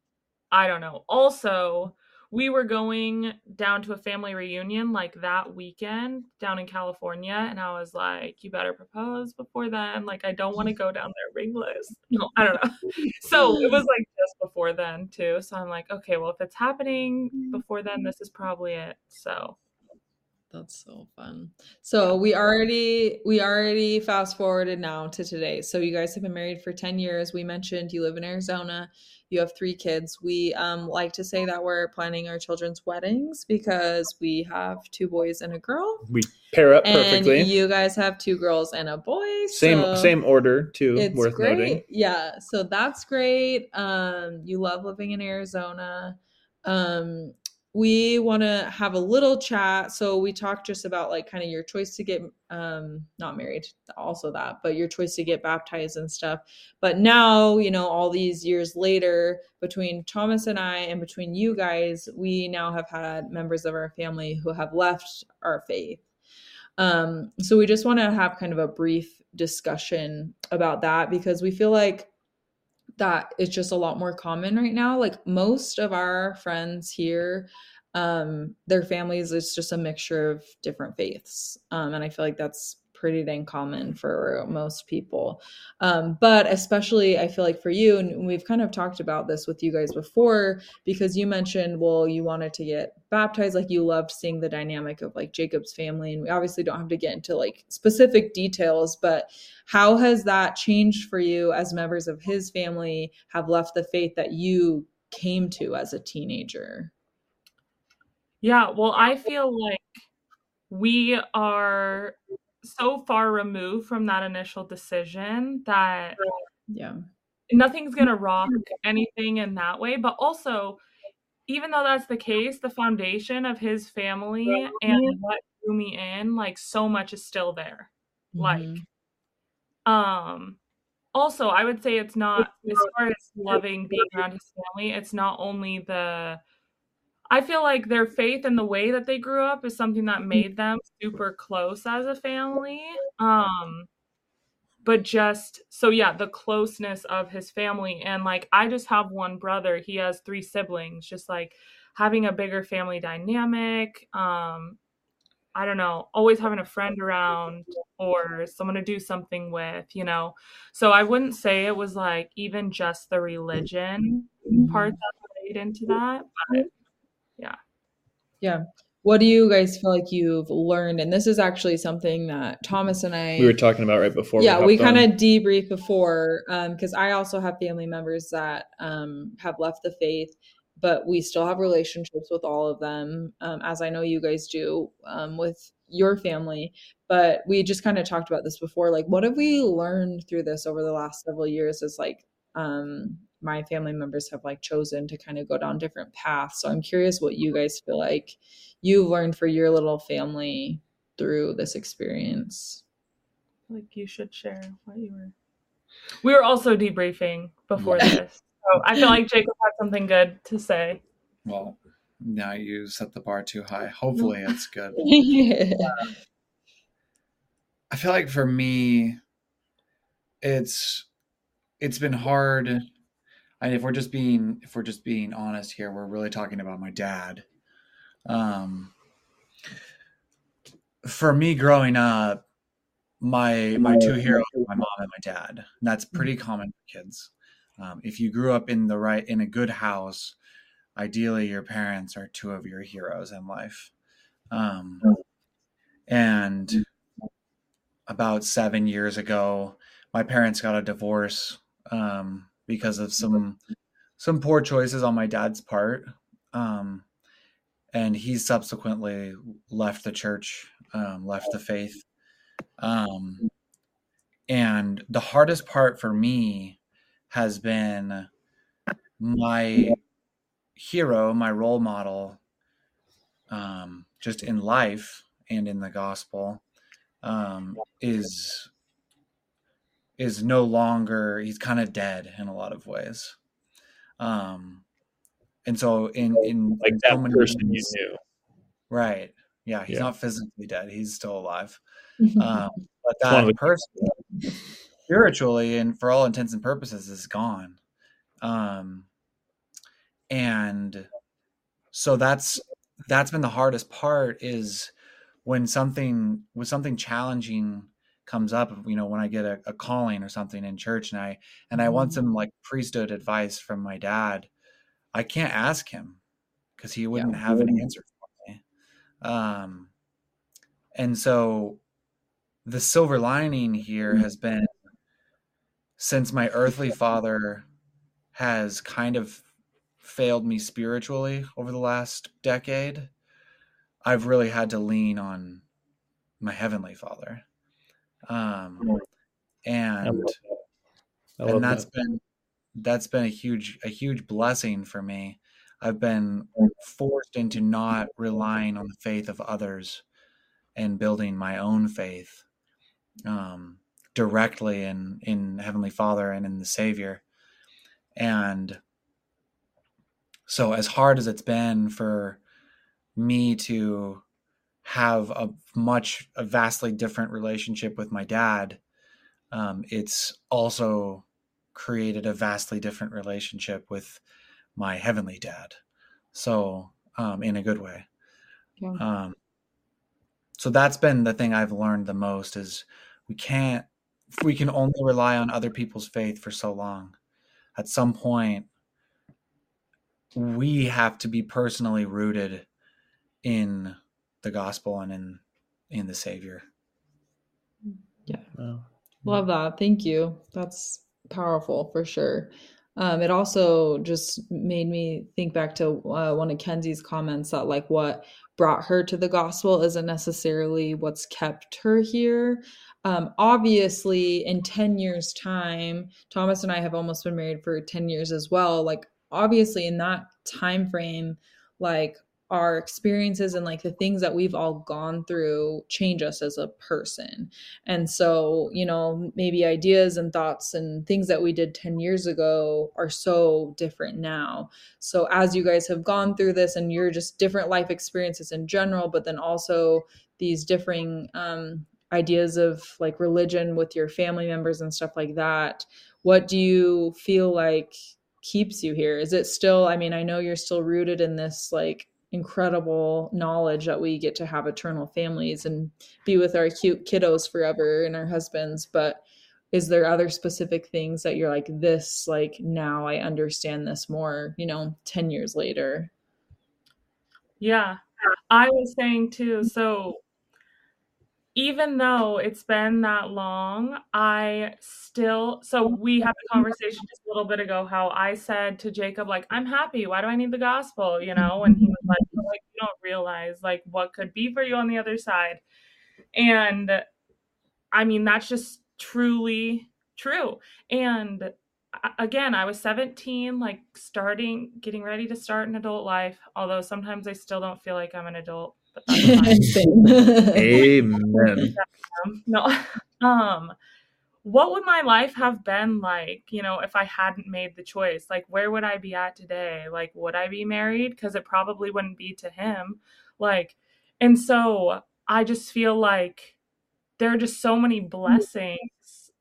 I don't know. Also, we were going down to a family reunion like that weekend down in California. And I was like, you better propose before then. Like, I don't want to go down there ringless. [LAUGHS] No, I don't know. [LAUGHS] So it was like just before then, too. So I'm like, okay, well, if it's happening mm. before then, this is probably it. So that's so fun. So we already we already fast forwarded now to today. So you guys have been married for 10 years. We mentioned you live in Arizona. You have three kids. We um, like to say that we're planning our children's weddings because we have two boys and a girl. We pair up And perfectly. you guys have two girls and a boy. same so same order too. It's worth great. noting. Yeah, so that's great. Um, you love living in Arizona. Um, we want to have a little chat. So we talked just about like kind of your choice to get um not married, also that, but your choice to get baptized and stuff. But now, you know, all these years later, between Thomas and I and between you guys, we now have had members of our family who have left our faith. Um, so we just want to have kind of a brief discussion about that because we feel like that it's just a lot more common right now. Like most of our friends here, um, their families is just a mixture of different faiths. Um, and I feel like that's pretty dang common for most people. Um, but especially I feel like for you, and we've kind of talked about this with you guys before, because you mentioned, well, you wanted to get baptized, like you loved seeing the dynamic of like Jacob's family. And we obviously don't have to get into like specific details, but how has that changed for you as members of his family have left the faith that you came to as a teenager? Yeah, well, I feel like we are so far removed from that initial decision that Yeah. nothing's going to rock anything in that way. But also, even though that's the case, the foundation of his family and what drew me in, like, so much is still there. Like, Mhm. um, also, I would say it's not as far as loving being around his family, it's not only the I feel like their faith and the way that they grew up is something that made them super close as a family. Um but just so yeah, the closeness of his family and like I just have one brother, he has three siblings, just like having a bigger family dynamic. Um I don't know, always having a friend around or someone to do something with, you know. So I wouldn't say it was like even just the religion part that played into that, but Yeah. Yeah. What do you guys feel like you've learned? And this is actually something that Thomas and I We were talking about right before. yeah we hopped kind of debriefed before because i also have family members that um, have left the faith but we still have relationships with all of them um, as i know you guys do um, with your family but we just kind of talked about this before like what have we learned through this over the last several years is like um, my family members have like chosen to kind of go down different paths so i'm curious what you guys feel like you've learned for your little family through this experience like you should share what you were. We were also debriefing before this. So I feel like Jacob had something good to say. Well, now you set the bar too high. Hopefully, it's good. [LAUGHS] Yeah. I feel like for me, it's it's been hard. And if we're just being if we're just being honest here, we're really talking about my dad. Um, for me, growing up, my my two heroes, my mom and my dad. And that's pretty common for kids. Um, if you grew up in the right in a good house, ideally your parents are two of your heroes in life. Um, and about seven years ago, my parents got a divorce um, because of some some poor choices on my dad's part, um, and he subsequently left the church, um, left the faith. Um, and the hardest part for me has been my hero, my role model, um, just in life and in the gospel, um, is is no longer. He's kind of dead in a lot of ways. Um, and so in in like in that so many person you knew. Right. Yeah, he's Yeah. not physically dead. He's still alive. [LAUGHS] Um, but that person spiritually and for all intents and purposes is gone. Um, and so that's that's been the hardest part is when something when something challenging comes up you know when i get a, a calling or something in church and i and i want mm-hmm. some like priesthood advice from my dad i can't ask him because he wouldn't yeah. have an answer for me um and so the silver lining here mm-hmm. has been since my earthly father has kind of failed me spiritually over the last decade, I've really had to lean on my heavenly Father, um, and and that's that. been that's been a huge a huge blessing for me. I've been forced into not relying on the faith of others and building my own faith um, directly in in Heavenly Father and in the Savior, and so, as hard as it's been for me to have a much, a vastly different relationship with my dad, um, it's also created a vastly different relationship with my heavenly dad. So, um, in a good way. Yeah. Um, so that's been the thing I've learned the most is we can't, we can only rely on other people's faith for so long. At some point, we have to be personally rooted in the gospel and in in the savior. Yeah. Wow. love that. Thank you. That's powerful for sure. Um, it also just made me think back to uh, one of kenzie's comments that like what brought her to the gospel isn't necessarily what's kept her here. Um, obviously in 10 years time thomas and i have almost been married for 10 years as well. Like obviously in that time frame like our experiences and like the things that we've all gone through change us as a person. And so, you know, maybe ideas and thoughts and things that we did 10 years ago are so different now. So, as you guys have gone through this and you're just different life experiences in general, but then also these differing um, ideas of like religion with your family members and stuff like that, what do you feel like keeps you here? Is it still, I mean, I know you're still rooted in this like incredible knowledge that we get to have eternal families and be with our cute kiddos forever and our husbands, but is there other specific things that you're like this like now I understand this more, you know, 10 years later? Yeah. I was saying too, so even though it's been that long, I still so we had a conversation just a little bit ago how I said to Jacob, like, I'm happy. Why do I need the gospel? You know, and he was like, like you don't realize like what could be for you on the other side. And I mean, that's just truly true. And again, I was 17, like starting, getting ready to start an adult life, although sometimes I still don't feel like I'm an adult. Amen. [LAUGHS] no. Um, what would my life have been like, you know, if I hadn't made the choice? Like, where would I be at today? Like, would I be married? Because it probably wouldn't be to him. Like, and so I just feel like there are just so many blessings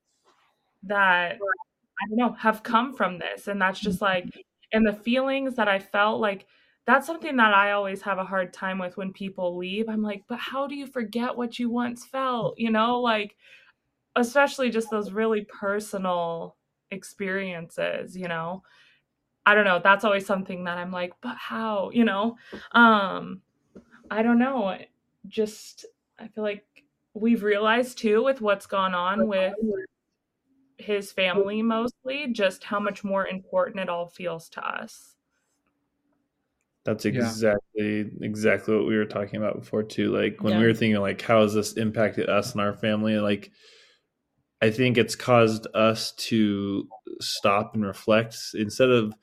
that I don't know have come from this. And that's just like, and the feelings that I felt like that's something that I always have a hard time with when people leave. I'm like, but how do you forget what you once felt? You know, like, especially just those really personal experiences, you know? I don't know. That's always something that I'm like, but how, you know? Um, I don't know. Just, I feel like we've realized too with what's gone on with his family mostly, just how much more important it all feels to us. That's exactly yeah. exactly what we were talking about before too. Like when yeah. we were thinking like how has this impacted us and our family? Like I think it's caused us to stop and reflect instead of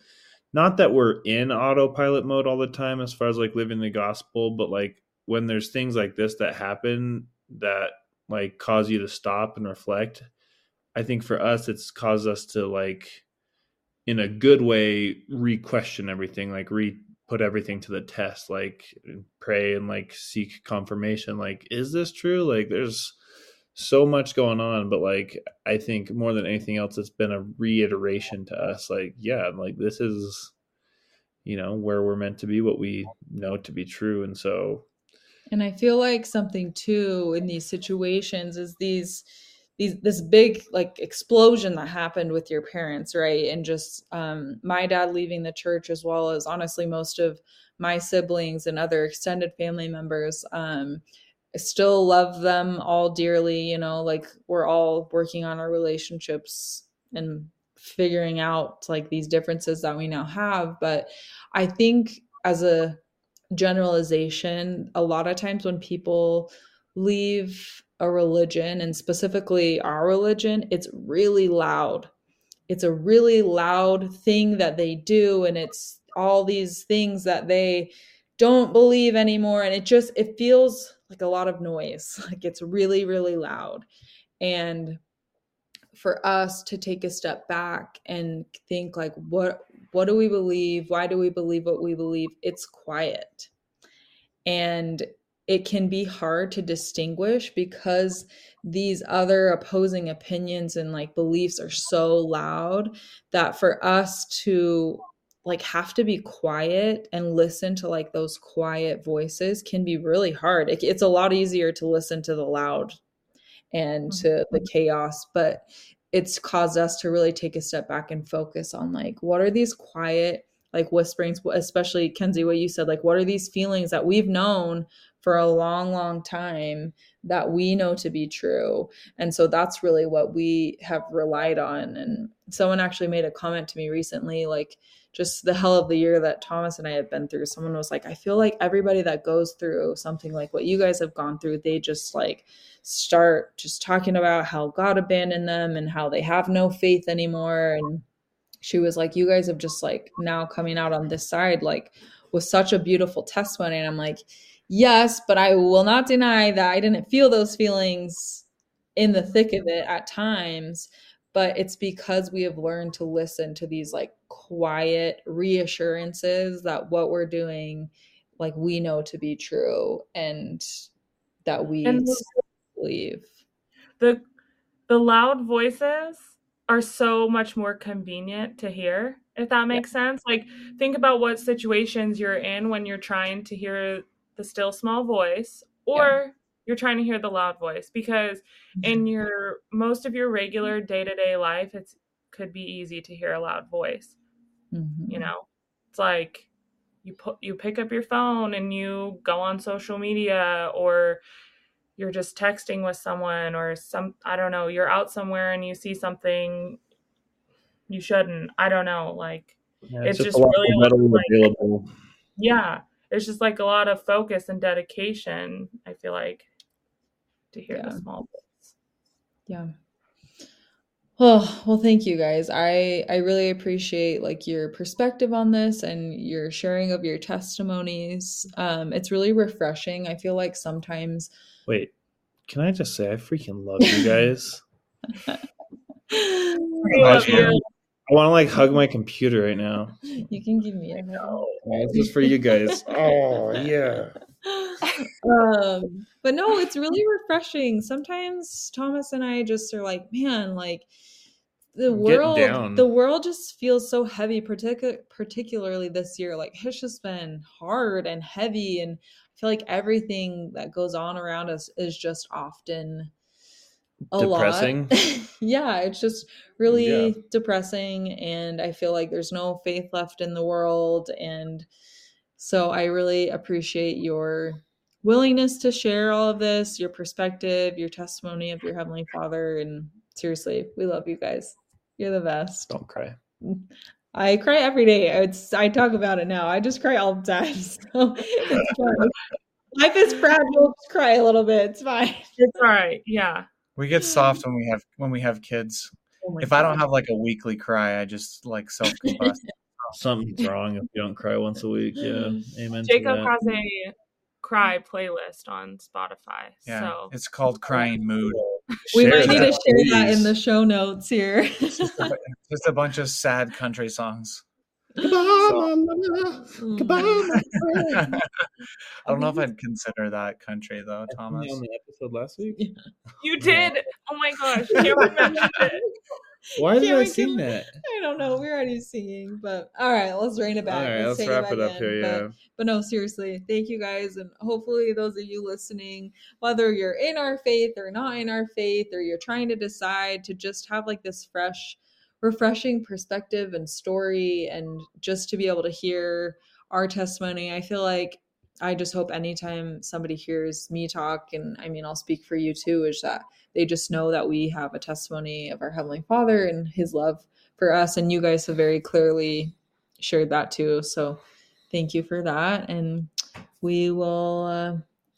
not that we're in autopilot mode all the time as far as like living the gospel, but like when there's things like this that happen that like cause you to stop and reflect, I think for us it's caused us to like in a good way re-question everything, like re put everything to the test like pray and like seek confirmation like is this true like there's so much going on, but like I think more than anything else, it's been a reiteration to us. Like, yeah, like this is, you know, where we're meant to be, what we know to be true, and so. And I feel like something too in these situations is these these this big like explosion that happened with your parents, right? And just um, my dad leaving the church, as well as honestly most of my siblings and other extended family members. Um, I still love them all dearly, you know, like we're all working on our relationships and figuring out like these differences that we now have. But I think as a generalization, a lot of times when people leave a religion and specifically our religion, it's really loud. It's a really loud thing that they do, and it's all these things that they don't believe anymore. And it just it feels like a lot of noise. [LAUGHS] Like it's really, really loud. And for us to take a step back and think like what what do we believe? Why do we believe what we believe? It's quiet. And it can be hard to distinguish because these other opposing opinions and like beliefs are so loud that for us to like have to be quiet and listen to like those quiet voices can be really hard. It, it's a lot easier to listen to the loud and mm-hmm. to the chaos, but it's caused us to really take a step back and focus on like what are these quiet like whisperings especially kenzie what you said like what are these feelings that we've known for a long long time that we know to be true and so that's really what we have relied on and someone actually made a comment to me recently like just the hell of the year that Thomas and I have been through. Someone was like, I feel like everybody that goes through something like what you guys have gone through, they just like start just talking about how God abandoned them and how they have no faith anymore. And she was like, You guys have just like now coming out on this side, like with such a beautiful testimony. And I'm like, Yes, but I will not deny that I didn't feel those feelings in the thick of it at times but it's because we have learned to listen to these like quiet reassurances that what we're doing like we know to be true and that we and believe the the loud voices are so much more convenient to hear if that makes yeah. sense like think about what situations you're in when you're trying to hear the still small voice or yeah you're trying to hear the loud voice because in mm-hmm. your most of your regular day-to-day life it's could be easy to hear a loud voice mm-hmm. you know it's like you put you pick up your phone and you go on social media or you're just texting with someone or some i don't know you're out somewhere and you see something you shouldn't i don't know like yeah, it's, it's, just, just really like, yeah it's just like a lot of focus and dedication i feel like to hear yeah. the small bits. Yeah. Oh, well, thank you guys. I I really appreciate like your perspective on this and your sharing of your testimonies. Um it's really refreshing. I feel like sometimes Wait. Can I just say I freaking love you guys? I, love you. I want to like hug my computer right now. You can give me a hug. Yeah, this is for you guys. [LAUGHS] oh yeah. [LAUGHS] um, but no, it's really refreshing. Sometimes Thomas and I just are like, man, like the world the world just feels so heavy particular particularly this year like it's just been hard and heavy and i feel like everything that goes on around us is just often a depressing [LAUGHS] yeah it's just really yeah. depressing and i feel like there's no faith left in the world and so I really appreciate your willingness to share all of this, your perspective, your testimony of your Heavenly Father. And seriously, we love you guys. You're the best. Don't cry. I cry every day. It's, I talk about it now. I just cry all the time. [LAUGHS] So [LAUGHS] Life is fragile. Just cry a little bit. It's fine. It's all right. Yeah. We get soft when we have when we have kids. Oh if God. I don't have like a weekly cry, I just like self combust. [LAUGHS] Something's wrong if you don't cry once a week. Yeah, amen. Jacob has a cry playlist on Spotify. Yeah, so it's called Crying Mood. We might need to share please. that in the show notes here. just, a, just a bunch of sad country songs. Goodbye, So- my. Mm. Goodbye, my. [LAUGHS] I don't know if I'd consider that country though, Thomas. on the episode last week. You did. Oh my gosh, Cameron mentioned it. Why did I Cameron, sing that? I don't know. We're already singing, but all right, let's rein it back. right, let's take wrap it back up in, here. but- Yeah. But no, seriously, thank you guys. And hopefully, those of you listening, whether you're in our faith or not in our faith, or you're trying to decide to just have like this fresh, refreshing perspective and story, and just to be able to hear our testimony, I feel like I just hope anytime somebody hears me talk, and I mean, I'll speak for you too, is that they just know that we have a testimony of our Heavenly Father and His love for us. And you guys have very clearly shared that too. So, thank you for that and we will uh,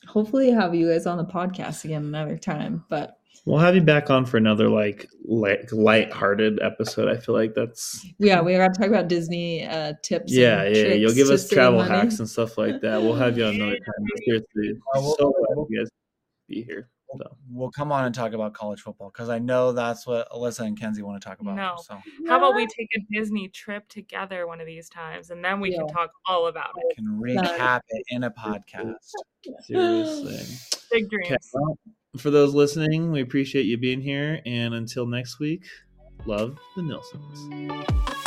hopefully have you guys on the podcast again another time but We'll have you back on for another like light, light-hearted episode. I feel like that's yeah we got to talk about disney uh tips and yeah, yeah. You'll give us travel money. hacks and stuff like that. We'll have you on another time. But Seriously, Uh, [LAUGHS] we'll- so glad we'll- you guys be here. So We'll come on and talk about college football because I know that's what Alyssa and Kenzie want to talk about. No. So How about we take a Disney trip together one of these times, and then we can talk all about it. we can recap it in a podcast. seriously. Big dreams. Okay, well, for those listening, we appreciate you being here. And until next week, love the Nilsons.